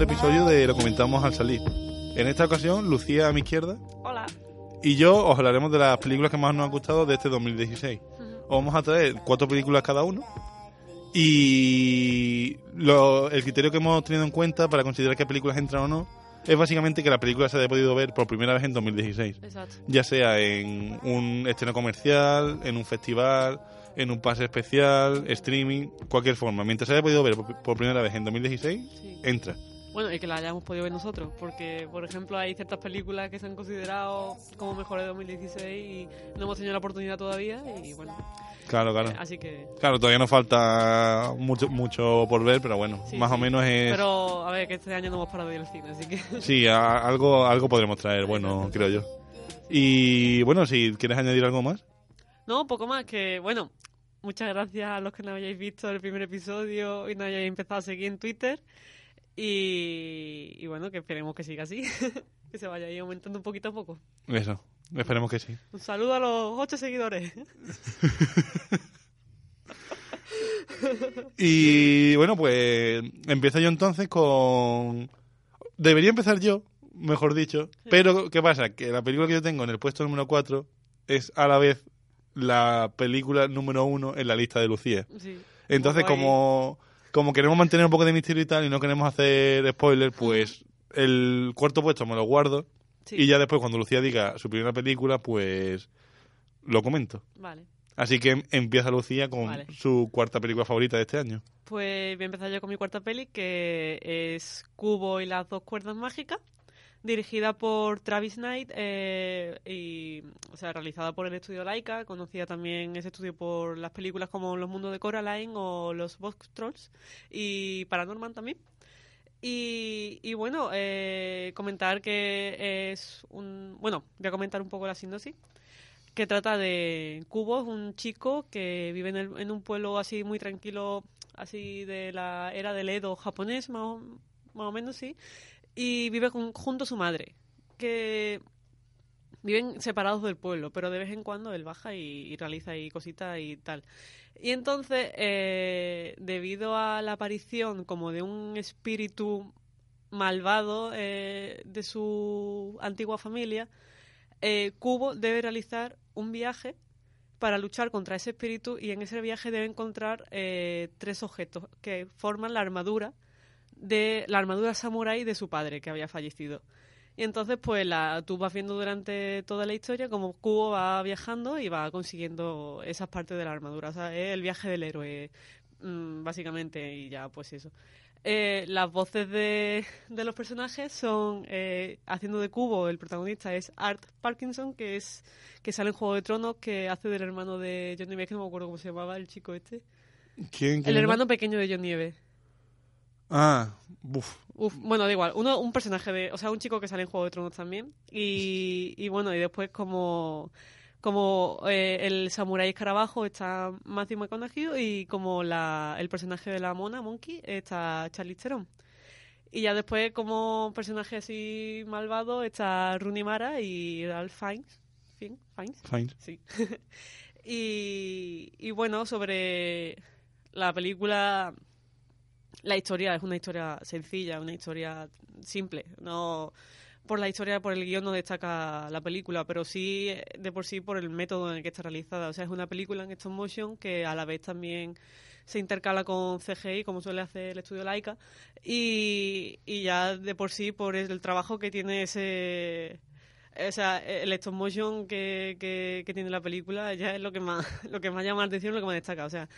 Segundo episodio de Lo comentamos al salir. En esta ocasión, Lucía a mi izquierda Hola. y yo os hablaremos de las películas que más nos han gustado de este 2016. Os vamos a traer cuatro películas cada uno y lo- el criterio que hemos tenido en cuenta para considerar qué películas entran o no es básicamente que la película se haya podido ver por primera vez en 2016. Exacto. Ya sea en un estreno comercial, en un festival, en un pase especial, streaming, cualquier forma. Mientras se haya podido ver por, por primera vez en 2016, Sí. entra. Bueno, y que la hayamos podido ver nosotros, porque, por ejemplo, hay ciertas películas que se han considerado como mejores de 2016 y no hemos tenido la oportunidad todavía, y bueno, Claro, claro. así que... Claro, todavía nos falta mucho, mucho por ver, pero bueno, sí, más o menos es... Pero, a ver, que este año no hemos parado de ir al cine, así que... Sí, a- algo, algo podremos traer, bueno, creo yo. Y bueno, si quieres añadir algo más. No, poco más, que, bueno, muchas gracias a los que no hayáis visto el primer episodio y no hayáis empezado a seguir en Twitter. Y, y bueno, que esperemos que siga así, que se vaya ahí aumentando un poquito a poco. Eso, esperemos que sí. Un saludo a los ocho seguidores. Y bueno, pues empiezo yo entonces con... Debería empezar yo, mejor dicho. Pero, ¿qué pasa? Que la película que yo tengo en el puesto número 4 es a la vez la película número 1 en la lista de Lucía. Sí. Entonces, como, como queremos mantener un poco de misterio y tal, y no queremos hacer spoiler, pues el cuarto puesto me lo guardo. Sí. Y ya después, cuando Lucía diga su primera película, pues lo comento. Vale. Así que em- empieza Lucía con Vale. su cuarta película favorita de este año. Pues voy a empezar yo con mi cuarta peli, que es Cubo y las dos cuerdas mágicas, dirigida por Travis Knight eh, y, o sea, realizada por el estudio Laika, conocida también ese estudio por las películas como Los Mundos de Coraline o Los Box Trolls y Paranorman también. Y, y bueno, eh, comentar que es un... Bueno, voy a comentar un poco la sinopsis que trata de Cubo, es un chico que vive en, el- en un pueblo así muy tranquilo, así de la era del Edo japonés, más o, más o menos, sí, y vive con- junto a su madre, que viven separados del pueblo, pero de vez en cuando él baja y, realiza ahí cositas y tal. Y entonces, eh, debido a la aparición como de un espíritu malvado eh, de su antigua familia, eh, Cubo debe realizar un viaje para luchar contra ese espíritu y en ese viaje debe encontrar eh, tres objetos que forman la armadura de la armadura samurái de su padre que había fallecido. Y entonces, pues la, tú vas viendo durante toda la historia como Cubo va viajando y va consiguiendo esas partes de la armadura. O sea, es el viaje del héroe, mm, básicamente, y ya, pues eso. Eh, las voces de, de los personajes son eh, haciendo de Cubo, el protagonista es Art Parkinson, que es que sale en Juego de Tronos, que hace del hermano de Johnny Nieve, que no me acuerdo cómo se llamaba el chico este. ¿Quién? El quién hermano pequeño de Johnny Nieve. Ah, buf. Uf, bueno, da igual. Uno, un personaje de. O sea, un chico que sale en Juego de Tronos también. Y, y bueno, y después como. Como eh, el samurái escarabajo está Matthew McConaughey y como la, el personaje de la mona, Monkey, está Charlize Theron. Y ya después como personaje así malvado está Rooney Mara y Ralph Fiennes. Fiennes. Fine. Sí. y, y bueno, sobre la película, la historia es una historia sencilla, una historia simple. No por la historia, por el guion no destaca la película, pero sí eh, de por sí por el método en el que está realizada. O sea, es una película en stop motion que a la vez también se intercala con CGI, como suele hacer el estudio Laika, y, y ya de por sí, por el trabajo que tiene ese o sea, el stop motion que, que, tiene la película ya es lo que más lo que más llama la atención, lo que más destaca. O sea,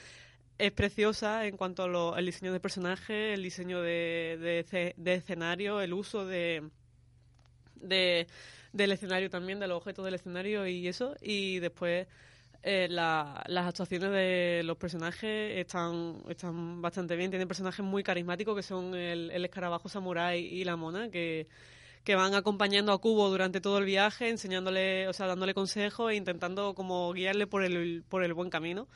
es preciosa en cuanto al diseño de personaje, el diseño de, de, escenario, el uso de, de, del escenario también, de los objetos del escenario y eso. Y después eh, las actuaciones de los personajes están, están bastante bien. Tienen personajes muy carismáticos que son el, el escarabajo samurai y la mona, que que van acompañando a Cubo durante todo el viaje, enseñándole, o sea, dándole consejos e intentando como guiarle por el, por el buen camino.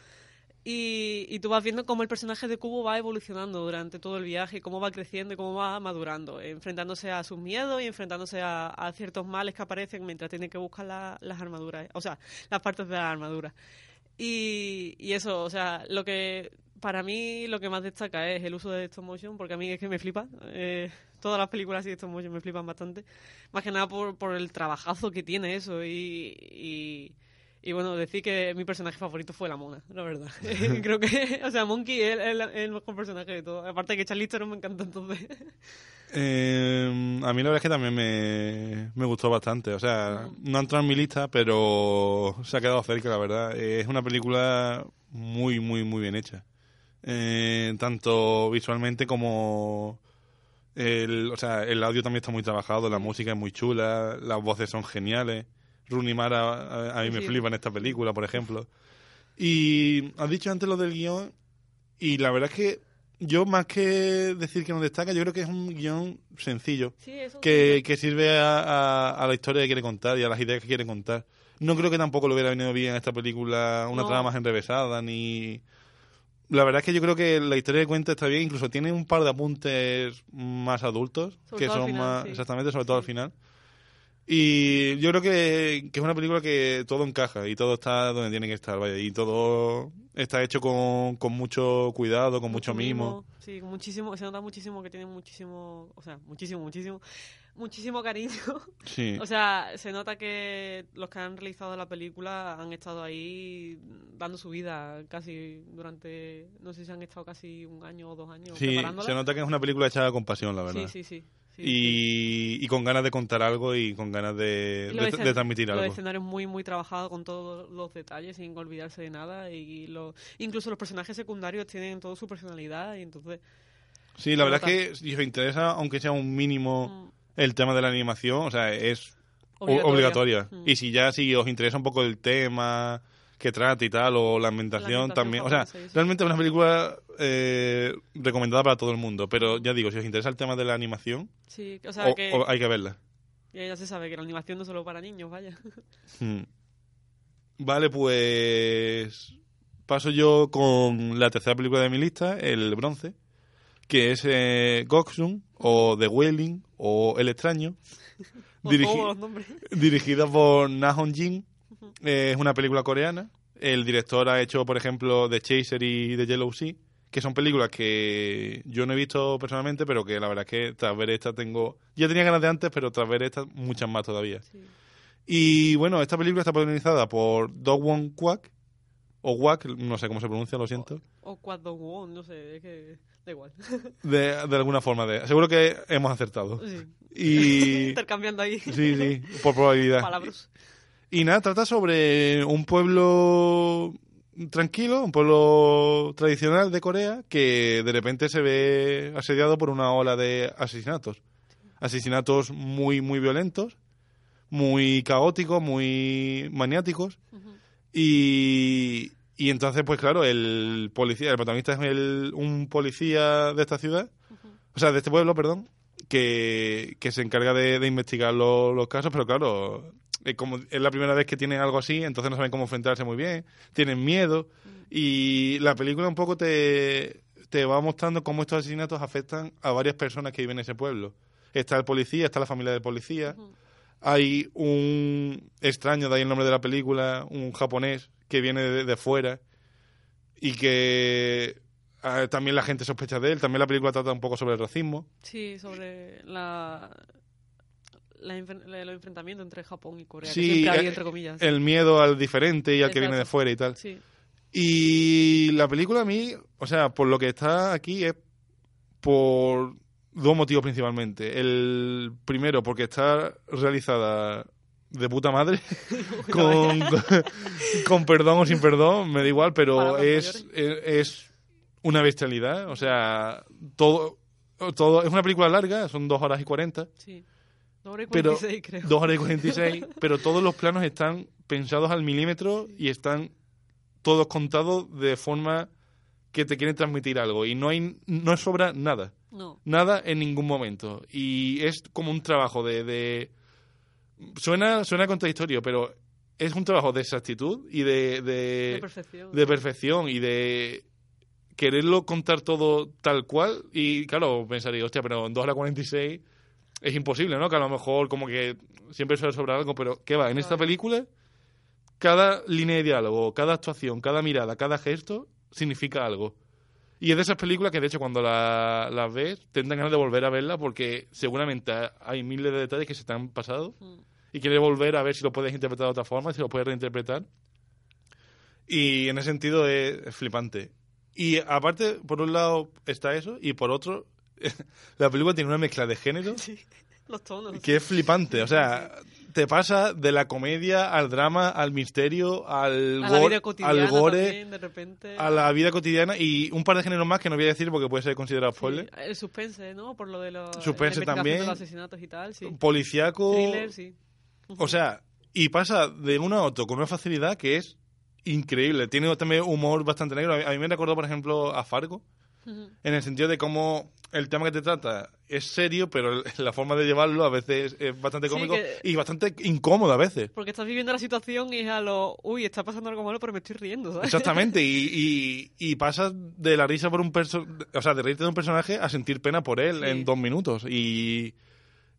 Y, y, tú vas viendo cómo el personaje de Cubo va evolucionando durante todo el viaje, cómo va creciendo y cómo va madurando, enfrentándose a sus miedos y enfrentándose a, ciertos males que aparecen mientras tiene que buscar las armaduras, o sea, las partes de la armadura. Y, y eso, o sea, lo que para mí lo que más destaca es el uso de stop motion, porque a mí es que me flipa. Eh, todas las películas de stop motion me flipan bastante. Más que nada por, por el trabajazo que tiene eso y, y, bueno, decir que mi personaje favorito fue la mona, la verdad. Creo que, o sea, Monkey es el, mejor personaje de todo. Aparte que Charlize Theron me encanta entonces. Eh, a mí la verdad es que también me, me gustó bastante. O sea, no ha entrado en mi lista, pero se ha quedado cerca, la verdad. Es una película muy, muy, muy bien hecha. Eh, tanto visualmente como el, o sea, el audio también está muy trabajado, la música es muy chula, las voces son geniales. Rooney Mara a, mí me flipa en esta película, por ejemplo. Y has dicho antes lo del guion, y la verdad es que yo más que decir que no destaca, yo creo que es un guion sencillo, que, que, sirve a, a, la historia que quiere contar y a las ideas que quiere contar. No creo que tampoco le hubiera venido bien a esta película una trama más enrevesada, ni la verdad es que yo creo que la historia de cuenta está bien, incluso tiene un par de apuntes más adultos, que son más, exactamente, sobre todo al final. Y yo creo que, es una película que todo encaja y todo está donde tiene que estar, vaya, y todo está hecho con, con mucho cuidado, con mucho, mimo. Sí, muchísimo, se nota muchísimo que tiene muchísimo, o sea, muchísimo, muchísimo, muchísimo cariño. Sí. o sea, se nota que los que han realizado la película han estado ahí dando su vida casi durante, no sé si han estado casi un año o dos años. Sí, se nota que es una película echada con pasión, la verdad. Sí, sí, sí y, con ganas de contar algo y con ganas de, de, transmitir algo. Los escenarios muy, muy trabajados con todos los detalles sin olvidarse de nada. y lo, Incluso los personajes secundarios tienen toda su personalidad y entonces... Sí, la verdad es que si os interesa, aunque sea un mínimo, mm. el tema de la animación, o sea, es obligatoria. Mm. Y si ya si os interesa un poco el tema que trata y tal, o la ambientación, también. O sea, realmente es una película eh, recomendada para todo el mundo, pero ya digo, si os interesa el tema de la animación, sí, o sea que... hay que verla. Ya, se sabe que la animación no es solo para niños, vaya. Hmm. Vale, pues paso yo con la tercera película de mi lista, El Bronce, que es eh, o The Wailing, o El Extraño, dirigida por Nahon Jin es una película coreana. El director ha hecho, por ejemplo, The Chaser y The Yellow Sea, que son películas que yo no he visto personalmente, pero que la verdad es que tras ver esta tengo... Ya tenía ganas de antes, pero tras ver esta muchas más todavía. Y bueno, esta película está protagonizada por Do Won Kwak, o Wak, no sé cómo se pronuncia, lo siento. O, Kwak Do Won, no sé, es que da igual. De, de alguna forma, de, seguro que hemos acertado. Sí. Y... Intercambiando ahí. Sí, sí, por probabilidad. Palabras. Y nada, trata sobre un pueblo tranquilo, un pueblo tradicional de Corea que de repente se ve asediado por una ola de asesinatos. Asesinatos muy, muy violentos, muy caóticos, muy maniáticos. y, y entonces, pues claro, el policía, el protagonista es el, un policía de esta ciudad, o sea, de este pueblo, perdón, que, que se encarga de, de investigar los casos, pero claro, es, como, es la primera vez que tienen algo así, entonces no saben cómo enfrentarse muy bien, tienen miedo. Y la película un poco te, te va mostrando cómo estos asesinatos afectan a varias personas que viven en ese pueblo. Está el policía, está la familia del policía. Hay un extraño, de ahí el nombre de la película, un japonés que viene de, fuera y que ah, también la gente sospecha de él. También la película trata un poco sobre el racismo. Sí, sobre la, la, los enfrentamientos entre Japón y Corea. Sí, que hay, entre comillas. el miedo al diferente y al que viene de fuera y tal. Sí. Y la película a mí, o sea, por lo que está aquí es por dos motivos principalmente. El primero, porque está realizada de puta madre, con, con perdón o sin perdón, me da igual, pero es, es una bestialidad. O sea, todo, todo es una película larga, son dos horas y cuarenta. Sí. Dos horas y Pero 46, creo. Dos horas y 46, pero todos los planos están pensados al milímetro y están todos contados de forma que te quieren transmitir algo y no hay no sobra nada, No. nada en ningún momento y es como un trabajo de, de suena suena contradictorio, pero es un trabajo de exactitud y de, de, De perfección. de perfección y de quererlo contar todo tal cual y claro, pensaría, hostia, pero en 2 horas 46 es imposible, ¿no? Que a lo mejor como que siempre suele sobrar algo, pero ¿qué va? En esta película cada línea de diálogo, cada actuación, cada mirada, cada gesto significa algo. Y es de esas películas que de hecho cuando la- las ves te dan ganas de volver a verla porque seguramente hay miles de detalles que se te han pasado Mm. y quieres volver a ver si lo puedes interpretar de otra forma, si lo puedes reinterpretar. Y en ese sentido es flipante. Y aparte, por un lado está eso, y por otro, la película tiene una mezcla de género Sí. Los tonos. que es flipante. O sea, te pasa de la comedia al drama, al misterio, al, a gore, al gore, también, de repente. a la vida cotidiana y un par de géneros más que no voy a decir porque puede ser considerado Sí, spoiler. El suspense, ¿no? Por lo de los. Suspense la investigación también. de los asesinatos y tal, sí. Policiaco. Thriller, sí. O sea, y pasa de uno a otro con una facilidad que es increíble. Tiene también humor bastante negro. A mí- a mí me recordó, por ejemplo, a Fargo, En el sentido de cómo el tema que te trata es serio, pero la forma de llevarlo a veces es bastante Sí, cómico que- y bastante incómodo a veces. Porque estás viviendo la situación y es a lo. Uy, está pasando algo malo, pero me estoy riendo, ¿sabes? Exactamente, y, y, y pasas de la risa por un perso o sea, de reírte de un personaje a sentir pena por él Sí. en dos minutos y,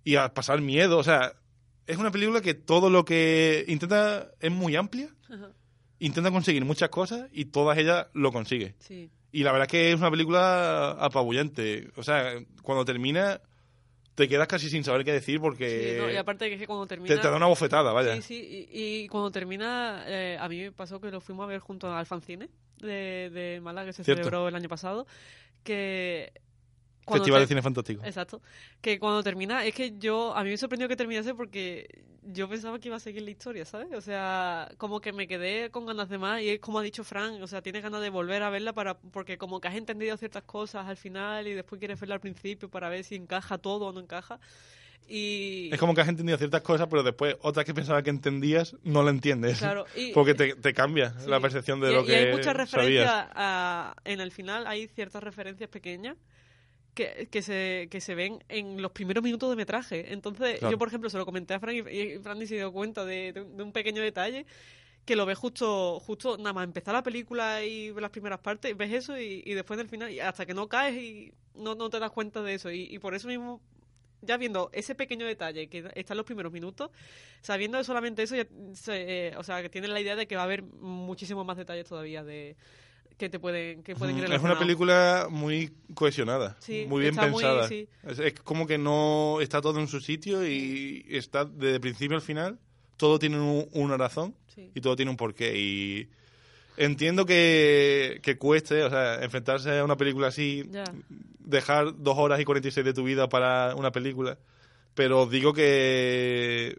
y a pasar miedo. O sea, es una película que todo lo que intenta es muy amplia, Ajá. intenta conseguir muchas cosas y todas ellas lo consigue. Sí. Y la verdad es que es una película apabullante. O sea, cuando termina te quedas casi sin saber qué decir porque Sí, no, y aparte que cuando te, termina. te da una bofetada, vaya. Sí, sí, y, y cuando termina, eh, a mí me pasó que lo fuimos a ver junto al Fancine de, de Málaga, que se Cierto. celebró el año pasado, que... Festival te- de Cine Fantástico. Exacto. Que cuando termina, es que yo, a mí me sorprendió que terminase porque yo pensaba que iba a seguir la historia, ¿sabes? O sea, como que me quedé con ganas de más y es como ha dicho Frank, o sea, tienes ganas de volver a verla para porque como que has entendido ciertas cosas al final y después quieres verla al principio para ver si encaja todo o no encaja. Y... Es como que has entendido ciertas cosas, pero después otras que pensaba que entendías no la entiendes. Claro, y- Porque te, te cambia Sí. la percepción de y, lo y que hay muchas referencias a- en el final hay ciertas referencias pequeñas que, que se que se ven en los primeros minutos de metraje. Entonces Claro. yo por ejemplo se lo comenté a Frank y, y Frank ni se dio cuenta de, de un- de un pequeño detalle que lo ves justo justo nada más empezar la película y las primeras partes ves eso y, y después del final y hasta que no caes y no, no te das cuenta de eso. Y, y por eso mismo ya viendo ese pequeño detalle que está en los primeros minutos, sabiendo solamente eso, ya se- eh, o sea, que tienes la idea de que va a haber muchísimos más detalles todavía de que te pueden que pueden Mm, Es una película muy cohesionada, Sí, muy bien muy- pensada. sí. es, es como que no está todo en su sitio y está desde principio al final. Todo tiene un- una razón Sí. y todo tiene un porqué. Y entiendo que, que cueste, o sea, enfrentarse a una película así, Ya. dejar dos horas y 46 de tu vida para una película. Pero digo que,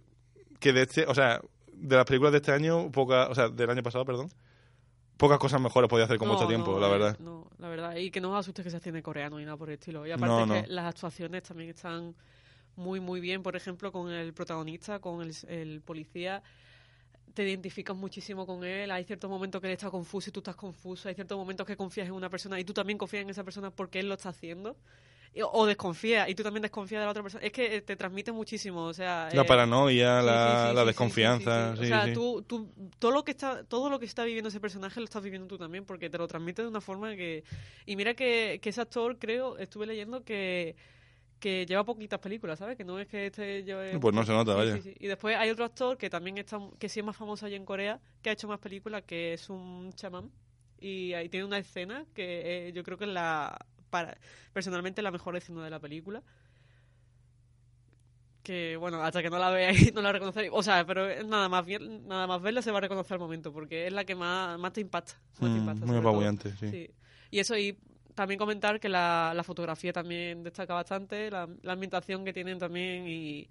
que de este, o sea, de las películas de este año, poca, o sea, del año pasado, perdón, pocas cosas mejores podía hacer con No, mucho tiempo, no, la eh, verdad. No, la verdad. Y que no os asuste que sea cine coreano ni nada por el estilo. Y aparte no. que las actuaciones también están muy, muy bien. Por ejemplo, con el protagonista, con el, el policía, te identificas muchísimo con él. Hay ciertos momentos que él está confuso y tú estás confuso. Hay ciertos momentos que confías en una persona y tú también confías en esa persona porque él lo está haciendo. Y- O desconfías y tú también desconfías de la otra persona. Es que eh, te transmite muchísimo. O sea, La eh, paranoia, Sí, la, sí, sí, la sí, sí, desconfianza. O sea. Tú, tú, todo lo que está, todo lo que está viviendo ese personaje lo estás viviendo tú también, porque te lo transmite de una forma que. Y mira que, que ese actor, creo, estuve leyendo que que lleva poquitas películas, ¿sabes? Que no es que este lleve... Pues no se nota, vaya. Y después hay otro actor que también está, que sí es más famoso allí en Corea, que ha hecho más películas, que es un chamán. Y ahí tiene una escena que eh, yo creo que es la, para, personalmente la mejor escena de la película. que bueno, hasta que no la veáis no la reconoceréis. O sea, pero nada más bien, nada más verla se va a reconocer al momento, porque es la que más, más te impacta. más te Mm, impacta, muy apabullante, sí. Sí. Y eso, y también comentar que la, la fotografía también destaca bastante, la, la ambientación que tienen también y...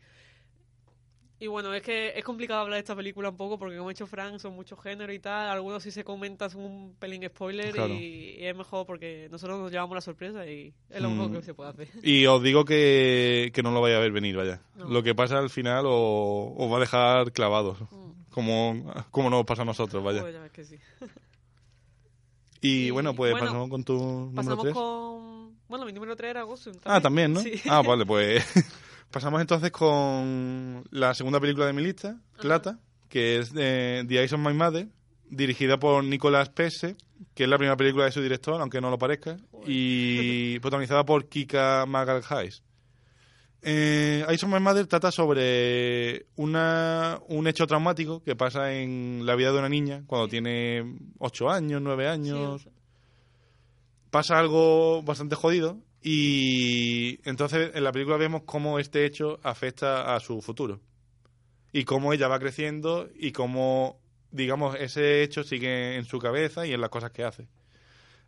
Y bueno, es que es complicado hablar de esta película un poco porque como ha dicho Frank son muchos géneros y tal, algunos si se comentan son un pelín spoiler Claro. y, y es mejor porque nosotros nos llevamos la sorpresa y es lo Mm. mejor que se puede hacer. Y os digo que, que no lo vaya a ver venir, vaya. No. Lo que pasa al final os, os va a dejar clavados, como, como nos pasa a nosotros, vaya. Pues ya ves que sí. Y y, bueno, pues bueno, pasamos con tu número Pasamos 3. con... Bueno, mi número 3 era Gossum. Ah, también, ¿no? Sí. Ah, vale, pues pasamos entonces con la segunda película de mi lista, Plata, que es de The Eyes of My Mother, dirigida por Nicolas Pesse, que es la primera película de su director, aunque no lo parezca, y protagonizada por Kika Magalhaes. Eh, Eyes of My Mother trata sobre una, un hecho traumático que pasa en la vida de una niña cuando tiene 8 años, 9 Sí, años, pasa algo bastante jodido y entonces en la película vemos cómo este hecho afecta a su futuro y cómo ella va creciendo y cómo, digamos, ese hecho sigue en su cabeza y en las cosas que hace.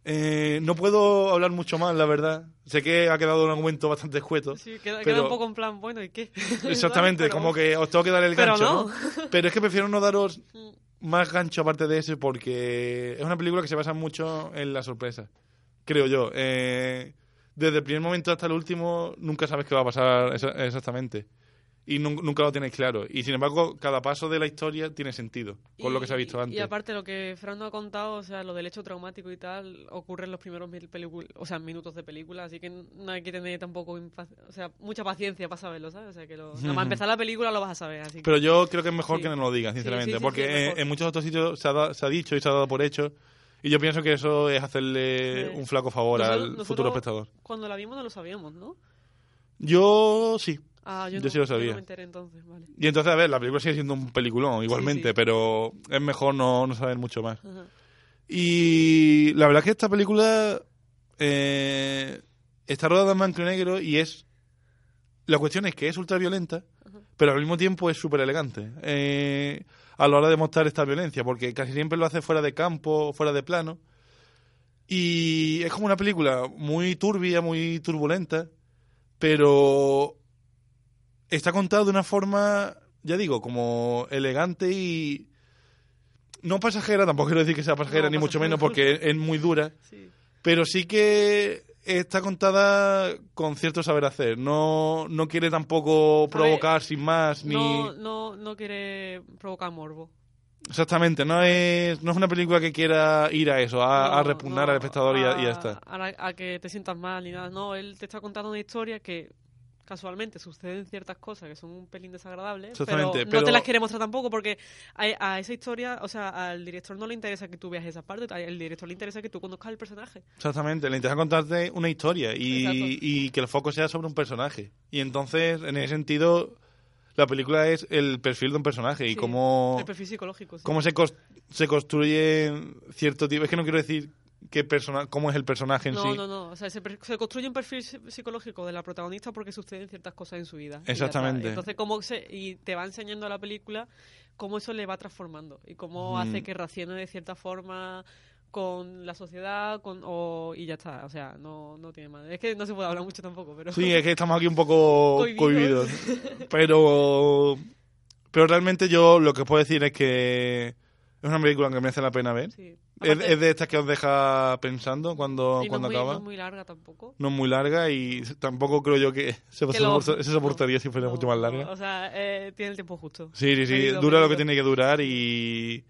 Eh, no puedo hablar mucho más, la verdad. Sé que ha quedado un argumento bastante escueto. sí, queda, pero- queda un poco en plan, bueno, ¿y qué? Exactamente, Pero- como que os tengo que dar el Pero gancho, no. ¿no? Pero es que prefiero no daros más gancho aparte de ese porque es una película que se basa mucho en la sorpresa, creo yo. Eh, desde el primer momento hasta el último nunca sabes qué va a pasar exa- exactamente y nun- nunca lo tienes claro. Y sin embargo, cada paso de la historia tiene sentido con lo que se ha visto antes. Y aparte, lo que Fran nos ha contado, o sea, lo del hecho traumático y tal, ocurre en los primeros mil o sea, minutos de película, así que no hay que tener tampoco impac- o sea, mucha paciencia para saberlo, ¿sabes? O sea, que lo, nada más empezar la película lo vas a saber, así que... Pero yo creo que es mejor Sí. que no lo digan, sinceramente, sí, sí, porque en- muchos otros sitios se ha, da- se ha dicho y se ha dado por hecho. Y yo pienso que eso es hacerle Sí. un flaco favor Nosotros- al nosotros futuro espectador. Cuando la vimos no lo sabíamos, ¿no? Yo sí. Ah, yo, Yo no, sí lo no sabía. me enteré entonces, vale. Y entonces, a ver, la película sigue siendo un peliculón igualmente, sí. pero es mejor no, no saber mucho más. Ajá. Y la verdad es que esta película eh, está rodada en blanco y negro y es... La cuestión es que es ultra violenta, pero al mismo tiempo es súper elegante eh, a la hora de mostrar esta violencia, porque casi siempre lo hace fuera de campo, fuera de plano. Y es como una película muy turbia, muy turbulenta, pero está contada de una forma, ya digo, como elegante y no pasajera, tampoco quiero decir que sea pasajera No, ni mucho menos porque es, es muy dura, Sí. pero sí que está contada con cierto saber hacer. No, no quiere tampoco provocar sin más ni No, no, no quiere provocar morbo. exactamente. No es no es una película que quiera ir a eso, a, a No, repugnar no, al espectador y, ya- y ya a- está. A, a que te sientas mal ni nada. No, él te está contando una historia que casualmente suceden ciertas cosas que son un pelín desagradables, pero, no te las quiere mostrar tampoco porque a, a esa historia, o sea, al director no le interesa que tú veas esa parte, al director le interesa que tú conozcas el personaje. Exactamente, le interesa contarte una historia y, y que el foco sea sobre un personaje. Y entonces, en ese sentido, la película es el perfil de un personaje y cómo, El perfil psicológico. sí. cómo se, cos- se construye cierto tipo... Es que no quiero decir qué persona, cómo es el personaje en No, sí. no, no. O sea, se, se construye un perfil psi- psicológico de la protagonista porque suceden ciertas cosas en su vida. Exactamente. Entonces, cómo se, y te va enseñando la película cómo eso le va transformando y cómo hace que reaccione de cierta forma con la sociedad con, o, y ya está. O sea, no, no tiene más. Es que no se puede hablar mucho tampoco, pero... Sí, es que estamos aquí un poco Cohibidos. cohibidos. Pero, pero realmente yo lo que puedo decir es que es una película que merece la pena ver. Sí. Es, Aparte- es de estas que os deja pensando cuando, y no cuando es muy, acaba. no es muy larga tampoco. no es muy larga y tampoco creo yo que se, Que lo- soporta- se soportaría no, si fuera no, mucho más larga. o sea, eh, tiene el tiempo justo. Sí, sí, sí, dura lo que tiene que durar y,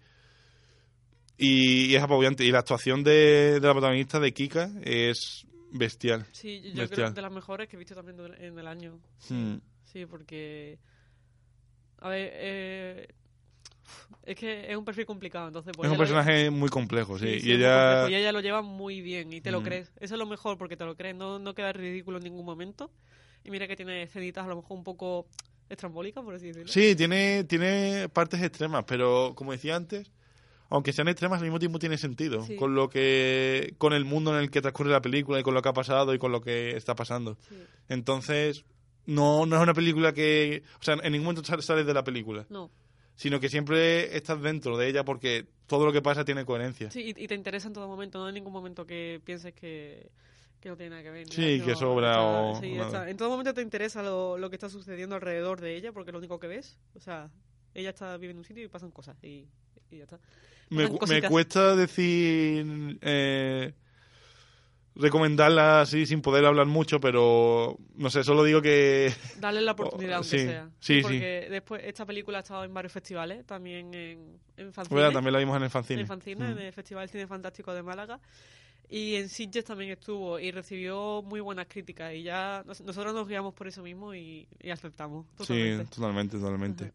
y, y es apabullante. Y la actuación de, de la protagonista, de Kika, es bestial. Sí, yo creo que de las mejores que he visto también en el año. Hmm. Sí, porque. A ver, eh, es que es un perfil complicado, entonces. pues es un lo- personaje muy complejo, sí. sí, sí, y ella... y ella lo lleva muy bien y te lo Mm. crees. Eso es lo mejor porque te lo crees, no, no queda ridículo en ningún momento. Y mira que tiene escenitas a lo mejor un poco estrambólicas, por así decirlo. Sí, tiene, tiene partes extremas, pero como decía antes, aunque sean extremas, al mismo tiempo tiene sentido. Sí. Con lo que. con el mundo en el que transcurre la película y con lo que ha pasado y con lo que está pasando. Sí. Entonces, No, no es una película que... O sea, en ningún momento sal- sales de la película, No. Sino que siempre estás dentro de ella porque todo lo que pasa tiene coherencia. Sí, y, y te interesa en todo momento, no en ningún momento que pienses que, que no tiene nada que ver. Sí, nada, que sobra o sí, está- En todo momento te interesa lo, lo que está sucediendo alrededor de ella, porque es lo único que ves. O sea, ella está viviendo en un sitio y pasan cosas, y, y ya está. Me, me cuesta decir... Eh, recomendarla así sin poder hablar mucho, pero no sé, solo digo que... Darle la oportunidad, aunque sí, sea. sí, sí. Porque después, esta película ha estado en varios festivales, también en, en. Bueno, también la vimos en el fanzine. en Fancine, Mm. en el Festival Cine Fantástico de Málaga. Y en Sitges también estuvo y recibió muy buenas críticas. Y ya nos- nosotros nos guiamos por eso mismo y, y aceptamos. Totalmente. Sí, totalmente, totalmente. Ajá.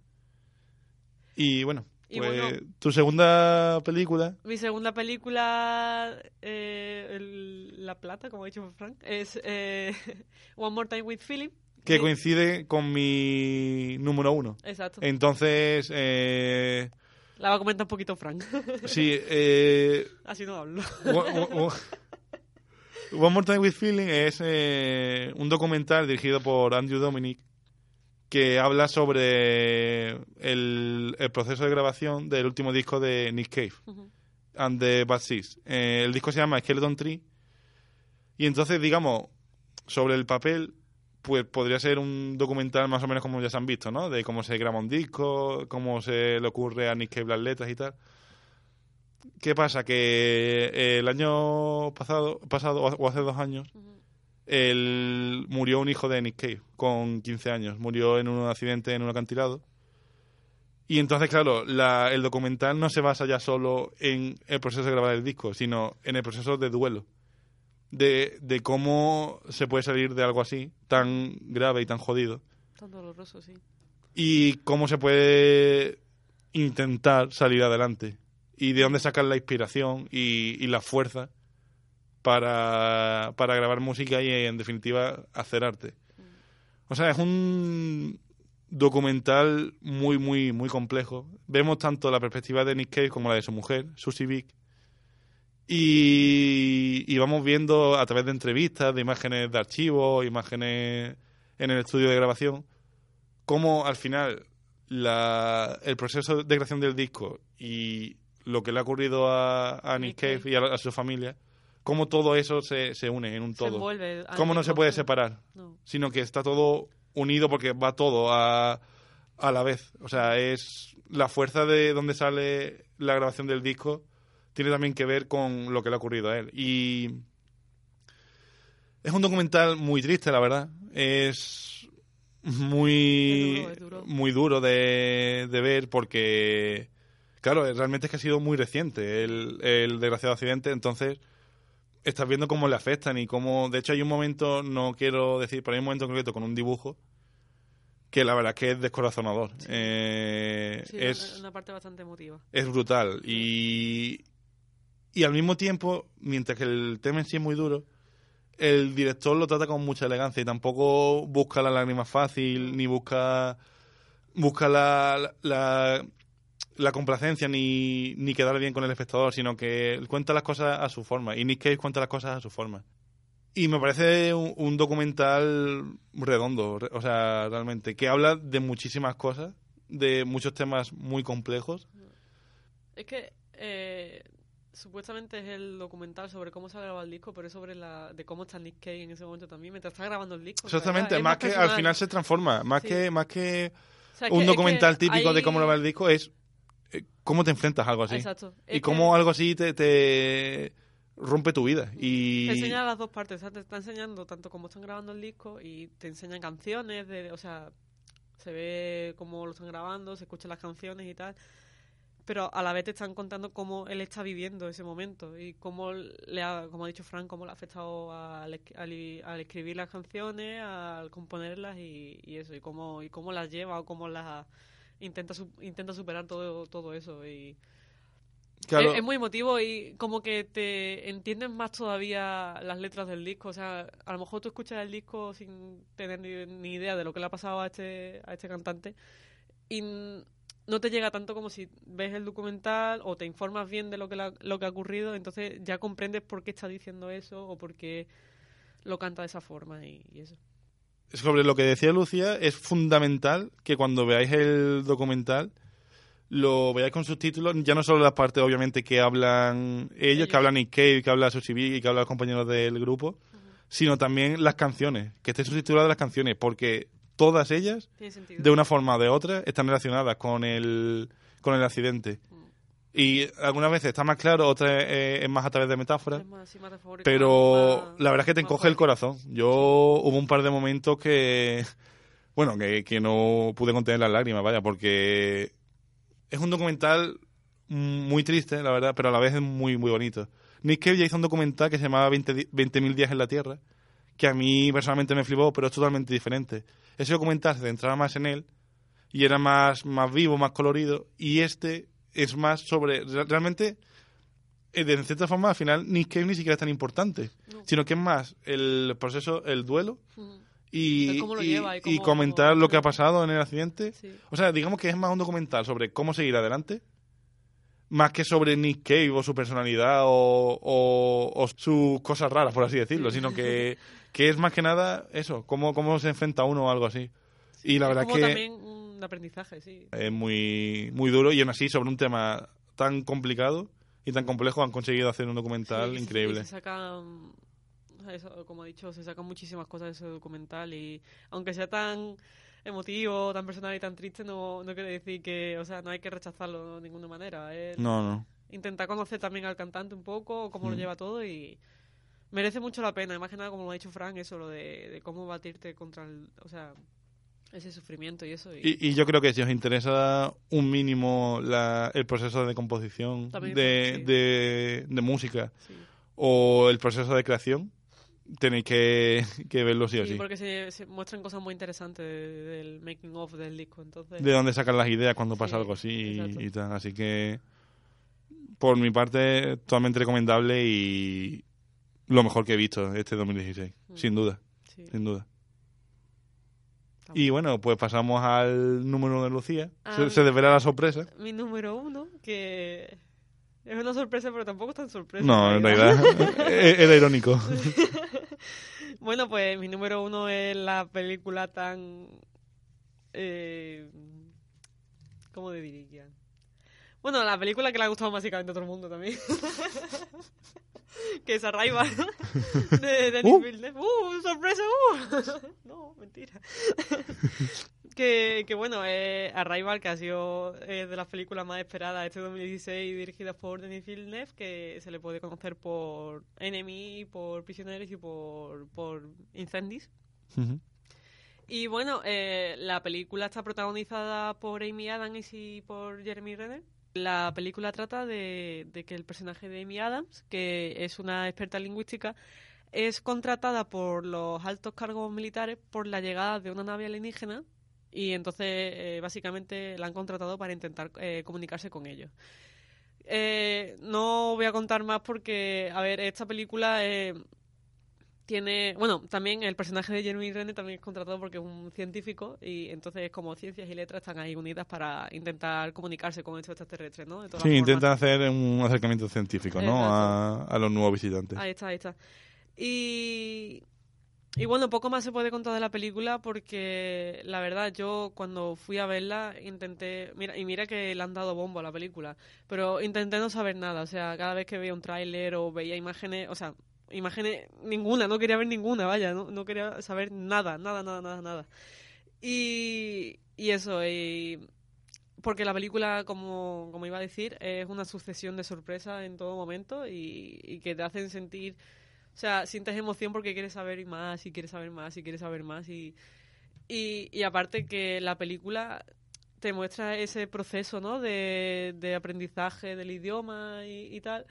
Y bueno, Y pues, bueno- tu segunda película, Mi segunda película, eh, el- La Plata, como ha dicho Frank, es eh, One More Time with Philip. que coincide con mi número uno. Exacto. Entonces, eh, La va a comentar un poquito Frank. sí, Así no hablo. One, One- One More Time with Feeling es un documental dirigido por Andrew Dominic que habla sobre el, el proceso de grabación del último disco de Nick Cave. Ujú. and the Bad Seeds. Eh, el disco se llama Skeleton Tree. Y entonces, digamos, sobre el papel, pues podría ser un documental más o menos como ya se han visto, ¿no? De cómo se graba un disco, cómo se le ocurre a Nick Cave las letras y tal. ¿Qué pasa? Que eh, el año pasado, pasado o hace dos años. El, murió un hijo de Nick Cave con 15 años. Murió en un accidente en un acantilado. Y entonces, claro, la- el documental no se basa ya solo en el proceso de grabar el disco, sino en el proceso de duelo. De, de cómo se puede salir de algo así, tan grave y tan jodido. Tan doloroso, sí. Y cómo se puede intentar salir adelante. Y de dónde sacar la inspiración y, y la fuerza para, para grabar música y, en definitiva, hacer arte. O sea, es un documental muy, muy, muy complejo. Vemos tanto la perspectiva de Nick Cave como la de su mujer, Susie Vick. Y, y vamos viendo a través de entrevistas, de imágenes de archivo, imágenes en el estudio de grabación, cómo al final la, el proceso de creación del disco y lo que le ha ocurrido a, a Nick Cave y a su familia, cómo todo eso se, se une en un Se todo. envuelve al Cómo no se puede separar No. sino que está todo unido porque va todo a, a la vez. O sea, es la fuerza de donde sale la grabación del disco tiene también que ver con lo que le ha ocurrido a él. Y es un documental muy triste, la verdad. Es muy, Es duro, es duro. muy duro de, de ver porque, claro, realmente es que ha sido muy reciente el, el desgraciado accidente, entonces estás viendo cómo le afectan y cómo... De hecho, hay un momento, no quiero decir, pero hay un momento concreto con un dibujo que la verdad es que es descorazonador. Eh, Sí, es, una, una parte bastante emotiva. es brutal. Y, y al mismo tiempo, mientras que el tema en sí es muy duro, el director lo trata con mucha elegancia y tampoco busca la lágrima fácil, ni busca, busca la, la, la complacencia, ni, ni quedar bien con el espectador, sino que cuenta las cosas a su forma. Y Nick Cave cuenta las cosas a su forma. Y me parece un, un documental redondo, re- o sea, realmente, que habla de muchísimas cosas, de muchos temas muy complejos. Es que eh, supuestamente es el documental sobre cómo se ha grabado el disco, pero es sobre la de cómo está Nick Cave en ese momento también, mientras está grabando el disco. o sea, Exactamente, más que al final se transforma, más Sí. que más que O sea, es un que- documental típico de cómo grabar el disco es cómo te enfrentas a algo así Exacto. y Es cómo que algo así te, te rompe tu vida y Te enseña las dos partes, o sea, te está enseñando tanto cómo están grabando el disco y te enseñan canciones, de, o sea, se ve cómo lo están grabando, se escuchan las canciones y tal, pero a la vez te están contando cómo él está viviendo ese momento y cómo le ha, como ha dicho Frank, cómo le ha afectado al, al, al escribir las canciones, al componerlas y, y eso, y cómo, y cómo las lleva o cómo las intenta, su- intenta superar todo, todo eso y... claro, Es, es muy emotivo y como que te entiendes más todavía las letras del disco. O sea, a lo mejor tú escuchas el disco sin tener ni, ni idea de lo que le ha pasado a este, a este cantante y no te llega tanto como si ves el documental o te informas bien de lo que, la- lo que ha ocurrido, entonces ya comprendes por qué está diciendo eso o por qué lo canta de esa forma y, y eso. Sobre lo que decía Lucía, es fundamental que cuando veáis el documental lo veáis con subtítulos, ya no solo las partes obviamente que hablan ellos, que hablan Cave, que habla Sushi y que hablan los compañeros del grupo, sino también las canciones, que esté subtitulada las canciones, porque todas ellas, de una forma o de otra, están relacionadas con el, con el accidente. Y algunas veces está más claro, otras eh, es más a través de metáforas. Sí, Pero más- la verdad es que te encoge el corazón. Yo hubo un par de momentos que, bueno, que, que no pude contener las lágrimas, vaya, porque es un documental muy triste, la verdad, pero a la vez es muy, muy bonito. Nick Cave ya hizo un documental que se llamaba 20 di- 20.000 días en la Tierra, que a mí personalmente me flipó, pero es totalmente diferente. Ese documental se centraba más en él y era más, más vivo, más colorido, y este es más sobre, re- realmente, eh, de cierta forma, al final, Nick Cave ni siquiera es tan importante, No. sino que es más el proceso, el duelo, y, cómo lo y- lleva y comentar lo que ha pasado en el accidente. Sí. O sea, digamos que es más un documental sobre cómo seguir adelante, más que sobre Nick Cave o su personalidad o, o- o sus cosas raras, por así decirlo, sino que, que es más que nada eso, cómo, cómo se enfrenta uno o algo así. Y la verdad como que también un aprendizaje, sí. es muy, muy duro y aún así sobre un tema tan complicado y tan complejo han conseguido hacer un documental Sí, increíble. se sea, eso, como he dicho, se sacan muchísimas cosas de ese documental y aunque sea tan emotivo, tan personal y tan triste, no, no quiere decir que, o sea, no hay que rechazarlo de ninguna manera. Es No, no. intentar conocer también al cantante un poco, cómo lo Mm. lleva todo y merece mucho la pena. Más que nada, como lo ha dicho Frank, eso, lo de, de cómo batirte contra el, o sea, ese sufrimiento y eso. Y, Y, y yo creo que si os interesa un mínimo la- el proceso de composición, También, de, sí. de, de música sí. o el proceso de creación, tenéis que, que verlo sí o Sí, porque se, se muestran cosas muy interesantes de- del making of del disco, entonces... De dónde sacan las ideas cuando pasa algo así y- tal. Así que, por mi parte, totalmente recomendable y lo mejor que he visto este 2016, Mm. sin duda, sin duda. Y bueno, pues pasamos al número de Lucía. Ah, se, se desvela la sorpresa. mi número uno, que es una sorpresa, pero tampoco es tan sorpresa. No, en realidad e- era irónico. bueno, pues mi número uno es la película tan... Eh, ¿Cómo te diría? Bueno, la película que le ha gustado básicamente a todo el mundo también. que es Arrival de Denis Uh. Villeneuve. ¡Uh! ¡Sorpresa! ¡Uh! no, mentira. que, que bueno, eh, Arrival, que ha sido eh, de las películas más esperadas este 2016, dirigidas por Denis Villeneuve, que se le puede conocer por Enemy, por Prisioneros y por, por Incendies. Y bueno, eh, la película está protagonizada por Amy Adams y por Jeremy Renner. La película trata de, que el personaje de Amy Adams, que es una experta lingüística, es contratada por los altos cargos militares por la llegada de una nave alienígena y entonces eh, básicamente la han contratado para intentar eh, comunicarse con ellos. Eh, no voy a contar más porque, a ver, esta película eh, tiene, bueno, también el personaje de Jeremy Renner también es contratado porque es un científico y entonces como ciencias y letras están ahí unidas para intentar comunicarse con estos extraterrestres, ¿no? De todas Sí, intentan hacer un acercamiento científico, ¿no? A, a los nuevos visitantes. Ahí está, ahí está. Y, y bueno, poco más se puede contar de la película porque la verdad yo cuando fui a verla intenté, mira, y mira que le han dado bombo a la película, pero intenté no saber nada, o sea, cada vez que veía un tráiler o veía imágenes, o sea, imágenes ninguna, no quería ver ninguna, vaya, no, quería saber nada, nada, nada, nada, nada. Y, y eso, y porque la película, como, como iba a decir, es una sucesión de sorpresas en todo momento y, que te hacen sentir, o sea, sientes emoción porque quieres saber más y quieres saber más y quieres saber más y, y, aparte que la película te muestra ese proceso, ¿no? De, de aprendizaje del idioma y tal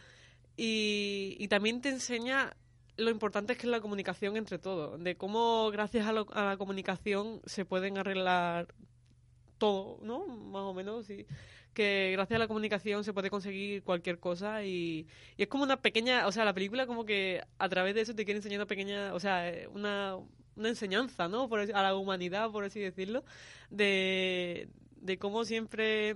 y, y también te enseña lo importante es que es la comunicación entre todos, de cómo gracias a, lo- a la comunicación se pueden arreglar todo, ¿no? Más o menos, sí. Que gracias a la comunicación se puede conseguir cualquier cosa y, y es como una pequeña, o sea, la película como que a través de eso te quiere enseñar una pequeña, o sea, eh, una, una enseñanza, ¿no? Por, a la humanidad, por así decirlo, de, de cómo siempre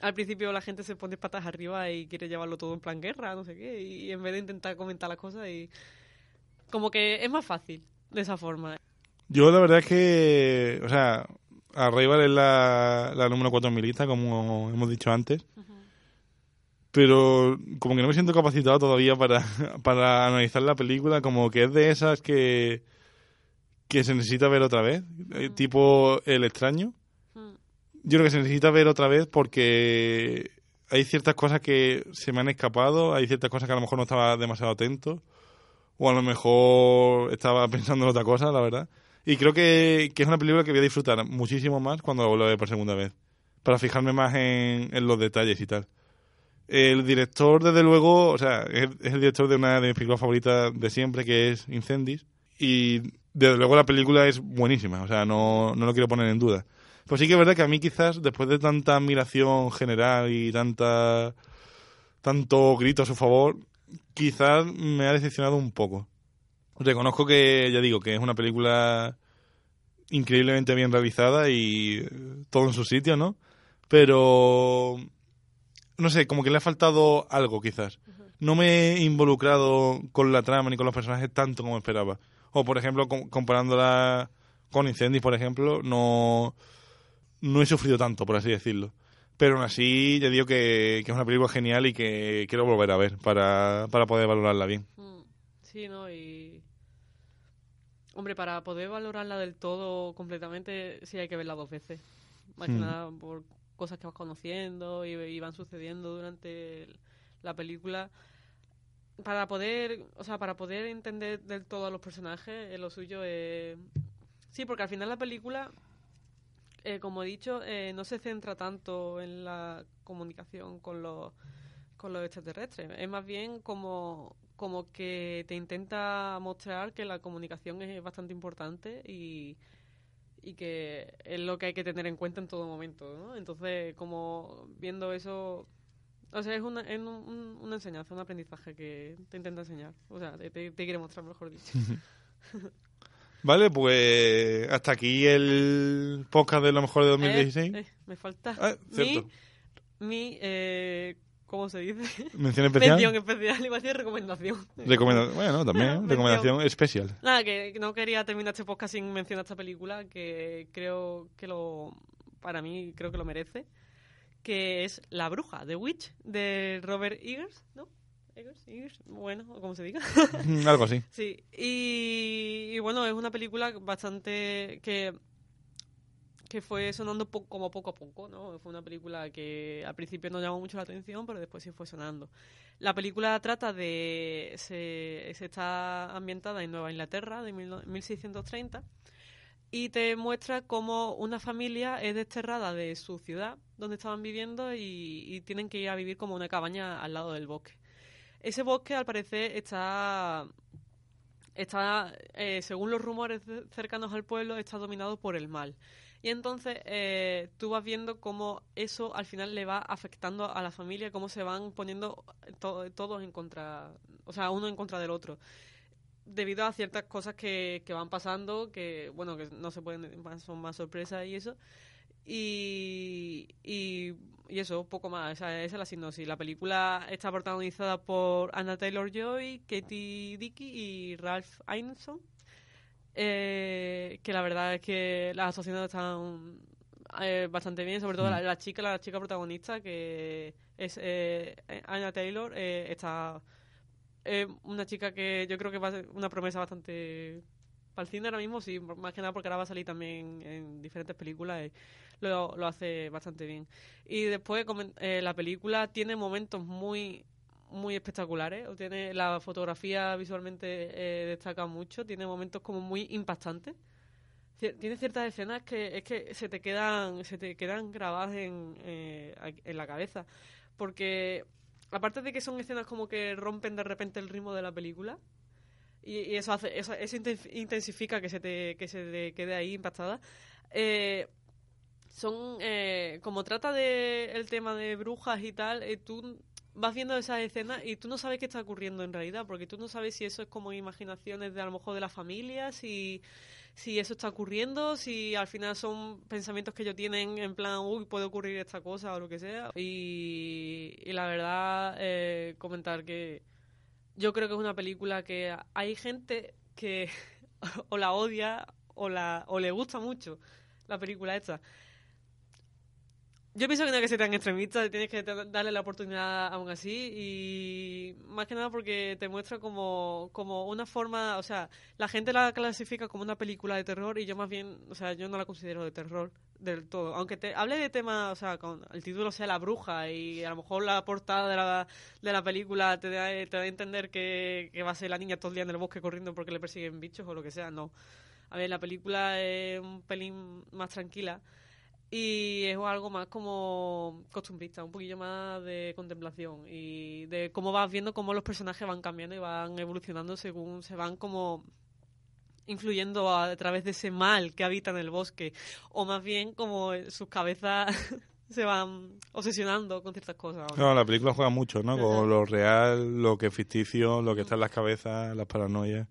al principio la gente se pone patas arriba y quiere llevarlo todo en plan guerra, no sé qué, y en vez de intentar comentar las cosas y como que es más fácil de esa forma. Yo la verdad es que, o sea, Arrival es la, la número 4 en mi lista, como hemos dicho antes. Pero como que no me siento capacitado todavía para, para analizar la película, como que es de esas que, que se necesita ver otra vez, eh, tipo El extraño. Yo creo que se necesita ver otra vez porque hay ciertas cosas que se me han escapado, hay ciertas cosas que a lo mejor no estaba demasiado atento, o a lo mejor estaba pensando en otra cosa, la verdad. Y creo que, que es una película que voy a disfrutar muchísimo más cuando la vuelva a ver por segunda vez, para fijarme más en, en los detalles y tal. El director, desde luego, o sea, es, el director de una de mis películas favoritas de siempre, que es Incendis, y desde luego la película es buenísima, o sea, no, no lo quiero poner en duda. Pues sí que es verdad que a mí quizás, después de tanta admiración general y tanta tanto grito a su favor, quizás me ha decepcionado un poco. Reconozco que, ya digo, que es una película increíblemente bien realizada y eh, todo en su sitio, ¿no? Pero, no sé, como que le ha faltado algo quizás. No me he involucrado con la trama ni con los personajes tanto como esperaba. O, por ejemplo, com- comparándola con Incendies, por ejemplo, no, no he sufrido tanto, por así decirlo. Pero aún así, ya digo que, que es una película genial y que quiero volver a ver para, para poder valorarla bien. mm. Sí, ¿no? Y... Hombre, para poder valorarla del todo completamente, sí hay que verla dos veces. Más que Mm. nada por cosas que vas conociendo y, y van sucediendo durante la película. Para poder, o sea, para poder entender del todo a los personajes, eh, lo suyo es... Sí, porque al final la película, eh, como he dicho, eh, no se centra tanto en la comunicación con los, con los extraterrestres. Es más bien como, como que te intenta mostrar que la comunicación es bastante importante y, y que es lo que hay que tener en cuenta en todo momento, ¿no? Entonces, como viendo eso... O sea, es una, es un- un- una enseñanza, un aprendizaje que te intenta enseñar. O sea, te, te- quiere mostrar, mejor dicho. Vale, pues hasta aquí el podcast de lo mejor de 2016. Eh, eh, me falta Ah, mi, mi eh, ¿cómo se dice? Mención especial. Mención especial, iba a decir recomendación. Recomenda- bueno, también, recomendación especial. Nada, que que no quería terminar este podcast sin mencionar esta película, que creo que lo, para mí creo que lo merece, que es La Bruja, The Witch, de Robert Eggers, ¿no? Bueno, o como se diga. Algo así. Sí, y, y bueno, es una película bastante que que fue sonando po- como poco a poco, ¿no? Fue una película que al principio no llamó mucho la atención, pero después sí fue sonando. La película trata de... se, se está ambientada en Nueva Inglaterra de mil no- 1630 y te muestra cómo una familia es desterrada de su ciudad donde estaban viviendo y, y tienen que ir a vivir como una cabaña al lado del bosque. Ese bosque, al parecer, está, está eh, según los rumores ce- cercanos al pueblo, está dominado por el mal. Y entonces eh, tú vas viendo cómo eso al final le va afectando a la familia, cómo se van poniendo to- todos en contra, o sea, uno en contra del otro. Debido a ciertas cosas que, que van pasando, que, bueno, que no se pueden, son más sorpresas y eso. Y, y, y eso, poco más. Esa, esa es la sinopsis. La película está protagonizada por Anna Taylor-Joy, Katie Dickey y Ralph Ineson. Eh, que la verdad es que las actuaciones están eh, bastante bien, sobre todo la, la chica, la chica protagonista, que es eh, Anna Taylor, eh, está eh, una chica que yo creo que va a ser una promesa bastante para el cine ahora mismo, sí, más que nada porque ahora va a salir también en diferentes películas y lo, hace bastante bien. Y después eh, la película tiene momentos muy muy espectaculares, tiene la fotografía visualmente eh, destaca mucho, tiene momentos como muy impactantes. Tiene ciertas escenas que es que se te quedan se te quedan grabadas en, eh, en la cabeza, porque aparte de que son escenas como que rompen de repente el ritmo de la película, y, eso hace eso, eso inten- intensifica que se te que se te quede ahí impactada eh, son eh, como trata de el tema de brujas y tal eh, tú vas viendo esas escenas y tú no sabes qué está ocurriendo en realidad porque tú no sabes si eso es como imaginaciones de a lo mejor de la familia si si eso está ocurriendo, si al final son pensamientos que ellos tienen en plan, uy, puede ocurrir esta cosa o lo que sea. Y, y la verdad, eh, comentar que yo creo que es una película que hay gente que o la odia o, la, o le gusta mucho la película esta. Yo pienso que no hay que ser tan extremista, tienes que darle la oportunidad aún así y más que nada porque te muestra como, como una forma, o sea, la gente la clasifica como una película de terror y yo más bien, o sea, yo no la considero de terror del todo. Aunque te hable de temas, o sea, con el título sea La Bruja y a lo mejor la portada de la, de la película te da, te da a entender que, que va a ser la niña todo el día en el bosque corriendo porque le persiguen bichos o lo que sea, no. A ver, la película es un pelín más tranquila y es algo más como costumbrista, un poquillo más de contemplación y de cómo vas viendo cómo los personajes van cambiando y van evolucionando según se van como influyendo a, a través de ese mal que habita en el bosque o más bien como sus cabezas se van obsesionando con ciertas cosas. ¿o no? No, la película juega mucho, ¿no? Ajá. Con lo real, lo que es ficticio, lo que está en las cabezas, las paranoias.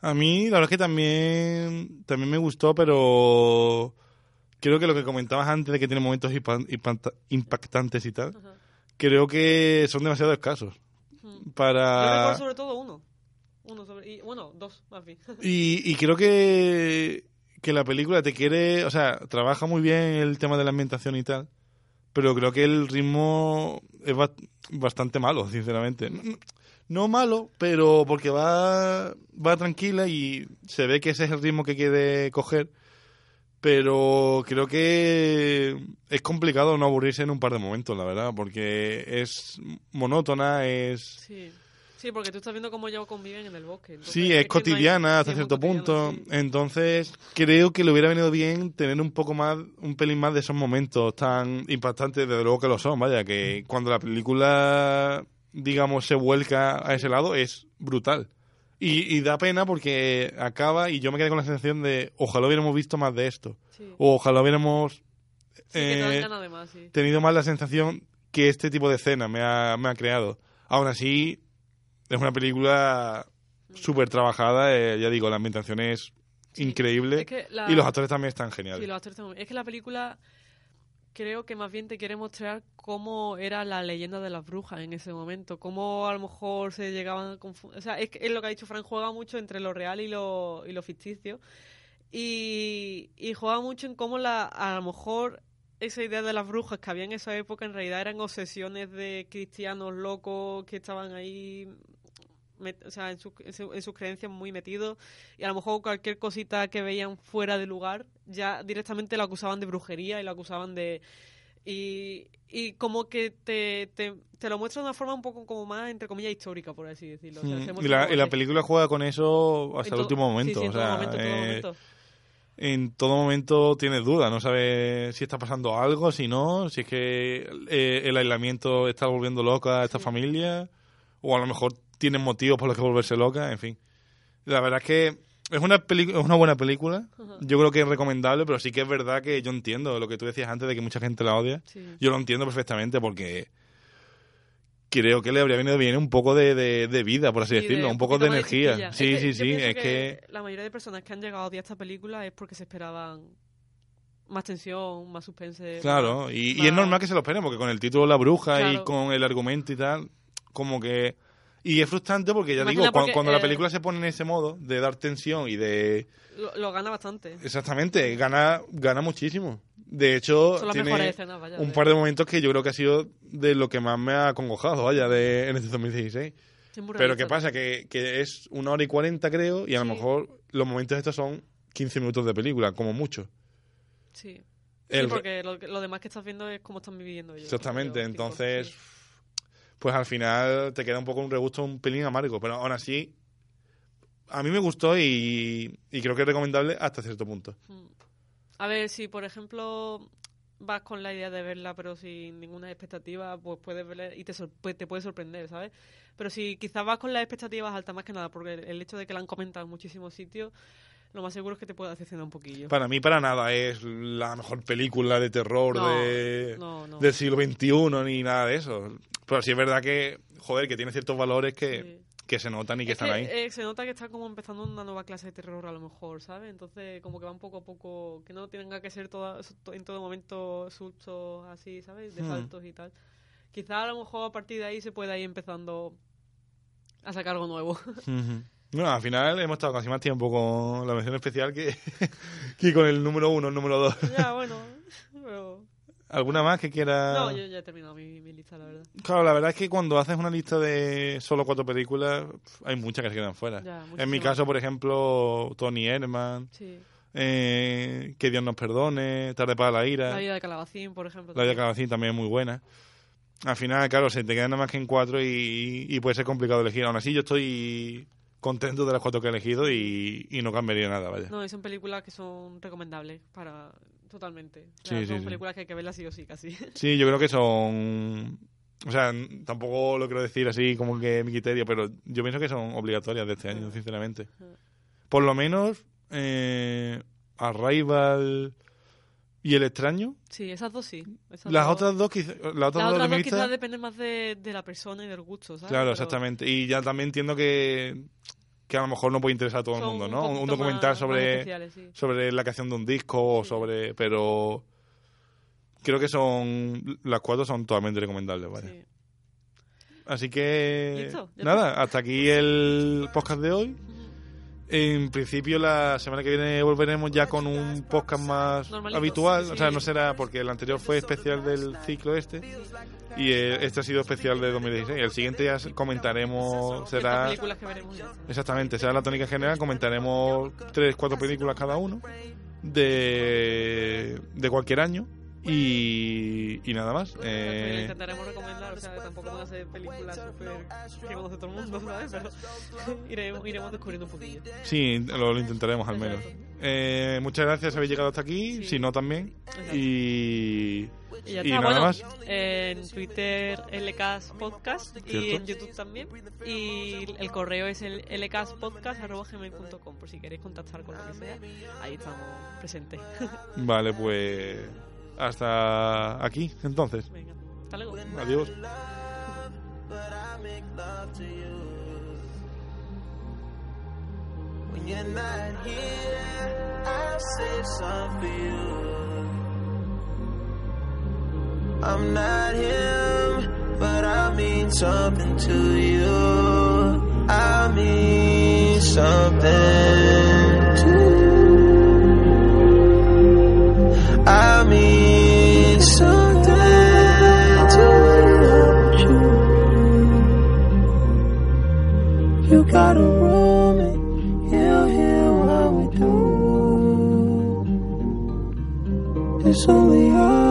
A mí, la verdad es que también, también me gustó, pero creo que lo que comentabas antes de que tiene momentos impa- impacta- impactantes y tal, Ajá. creo que son demasiado escasos. Yo Para... recuerdo sobre todo uno. Uno sobre, y, bueno, dos, más bien. Y, y creo que, que la película te quiere, o sea, trabaja muy bien el tema de la ambientación y tal, pero creo que el ritmo es ba- bastante malo, sinceramente. No, no malo, pero porque va, va tranquila y se ve que ese es el ritmo que quiere coger, pero creo que es complicado no aburrirse en un par de momentos, la verdad, porque es monótona, es... Sí. Sí, porque tú estás viendo cómo ellos conviven en el bosque. entonces Sí, es no hay- cotidiana hasta sí, cierto punto. sí. Entonces, creo que le hubiera venido bien tener un poco más, un pelín más de esos momentos tan impactantes, desde luego que lo son, vaya, que cuando la película, digamos, se vuelca a ese lado, es brutal. Y, y da pena porque acaba y yo me quedé con la sensación de ojalá hubiéramos visto más de esto. Sí. O ojalá hubiéramos Sí, eh, de más, sí. tenido más la sensación que este tipo de escena me ha, me ha creado. Aún así, es una película súper trabajada, eh, ya digo, la ambientación es Sí. increíble Es que la- y los actores también están geniales. Sí, los actores muy- Es que la película creo que más bien te quiere mostrar cómo era la leyenda de las brujas en ese momento, cómo a lo mejor se llegaban a confundir. O sea, es, que- es lo que ha dicho Frank, juega mucho entre lo real y lo, y lo ficticio. Y, y juega mucho en cómo la, a lo mejor esa idea de las brujas que había en esa época en realidad eran obsesiones de cristianos locos que estaban ahí o sea, en, su- en su- en sus creencias muy metidos y a lo mejor cualquier cosita que veían fuera de lugar ya directamente la acusaban de brujería y la acusaban de y, y como que te, te, te lo muestra de una forma un poco como más entre comillas histórica por así decirlo O sea, se Mm, y, la, y la película juega con eso hasta el último momento. en o todo eh, momento. en todo momento tienes duda, no sabes si está pasando algo, si no, si es que eh, el aislamiento está volviendo loca a esta Sí. familia, o a lo mejor tienen motivos por los que volverse loca, en fin. La verdad es que es una, es una buena película, yo creo que es recomendable, pero sí que es verdad que yo entiendo lo que tú decías antes de que mucha gente la odia. Sí. Yo lo entiendo perfectamente porque creo que le habría venido bien un poco de, de- de vida, por así Sí, decirlo, de un poco de energía. Sí, Es que sí, sí, es que... La mayoría de personas que han llegado a odiar esta película es porque se esperaban más tensión, más suspense. Claro, más- y, es normal que se lo esperen, porque con el título La Bruja y con el argumento y tal, como que... Y es frustrante porque, ya Imagina digo, porque, cuando la eh, película se pone en ese modo de dar tensión y de... Lo, lo gana bastante. Exactamente, gana, gana muchísimo. De hecho, tiene mejores escenas, vaya. un de- par de momentos que yo creo que ha sido de lo que más me ha acongojado, vaya, de, en este 2016. es muy Pero ¿qué pasa? Que, que es una hora y cuarenta, creo, y a lo mejor los momentos estos son 15 minutos de película, como mucho. Sí. Sí, porque lo, lo demás que estás viendo es cómo están viviendo ellos. Exactamente, ellos, entonces. Pues al final te queda un poco un regusto un pelín amargo, pero aún así, a mí me gustó y, y creo que es recomendable hasta cierto punto. Mm. A ver, si por ejemplo vas con la idea de verla pero sin ninguna expectativa, pues puedes verla y te, pues te puede sorprender, ¿sabes? Pero si quizás vas con las expectativas altas más que nada, porque el hecho de que la han comentado en muchísimos sitios, lo más seguro es que te pueda decepcionar un poquillo. Para mí, para nada es la mejor película de terror No, de, no, no. del siglo XXI ni nada de eso. Pero sí es verdad que, joder, que tiene ciertos valores que, Sí. que se notan y que Es están ahí. eh, se nota que está como empezando una nueva clase de terror a lo mejor, ¿sabes? Entonces como que van poco a poco, que no tenga que ser toda- en todo momento sustos así, ¿sabes? De Hmm. saltos y tal. Quizá a lo mejor a partir de ahí se pueda ir empezando a sacar algo nuevo. Ujú. Bueno, al final hemos estado casi más tiempo con la mención especial que, que con el número uno, el número dos. Ya, bueno. Pero... ¿Alguna más que quiera...? No, yo ya he terminado mi, mi lista, la verdad. Claro, la verdad es que cuando haces una lista de solo cuatro películas, hay muchas que se quedan fuera. Ya, en mi caso, por ejemplo, Tony Herman, Sí. eh, Que Dios nos perdone, Tarde para la ira, La vida de Calabacín, por ejemplo. La vida de. Calabacín también es muy buena. Al final, claro, se te quedan nada más que en cuatro y, y puede ser complicado elegir. Aún así, yo estoy contento de las cuatro que he elegido y, y no cambiaría nada, vaya. No, y son películas que son recomendables para totalmente. O sea, sí, son sí. películas que hay que verlas sí o sí, casi. Sí, yo creo que son... O sea, tampoco lo quiero decir así como que mi criterio, pero yo pienso que son obligatorias de este año, sinceramente. Por lo menos, eh, Arrival y El Extraño. Sí, esas dos sí. Esas Las dos- otras dos, las otras Las dos otras quizás dependen más de, de la persona y del gusto, ¿sabes? Claro, Pero exactamente. Y ya también entiendo que, que a lo mejor no puede interesar a todo el mundo, un ¿no? Un, documental más- sobre, sí. sobre la creación de un disco o sobre... Pero creo que son... Las cuatro son totalmente recomendables, ¿vale? Sí. Así que... Nada, hasta aquí el podcast de hoy. En principio la semana que viene volveremos ya con un podcast más Normalito, habitual, sí, o sea, no será porque el anterior fue especial del ciclo este y eh, este ha sido especial de 2016. El siguiente ya comentaremos, será películas que veremos ya. está. exactamente, será la tónica general, comentaremos tres, cuatro películas cada uno de, de cualquier año y, y nada más. Eh, intentaremos recomendar, o sea, tampoco van a ser películas súper que conoce todo el mundo, ¿sabes? Pero iremos, iremos descubriendo un poquillo. Sí, lo, lo intentaremos al menos. Eh, muchas gracias haber llegado hasta aquí, Sí. si no también. Exacto. Y, Y ya y está, nada bueno, más. en Twitter LKS Podcast y en YouTube también. Y el correo es el lkspodcast.gmail.com por si queréis contactar con lo que sea. Ahí estamos presentes. Vale, pues hasta aquí entonces. Venga, hasta luego. Adiós. but I make love to you. When you're not here, I save some for you. I'm not him, but I mean something to you. I mean something got a room and he'll hear what we do. It's only us.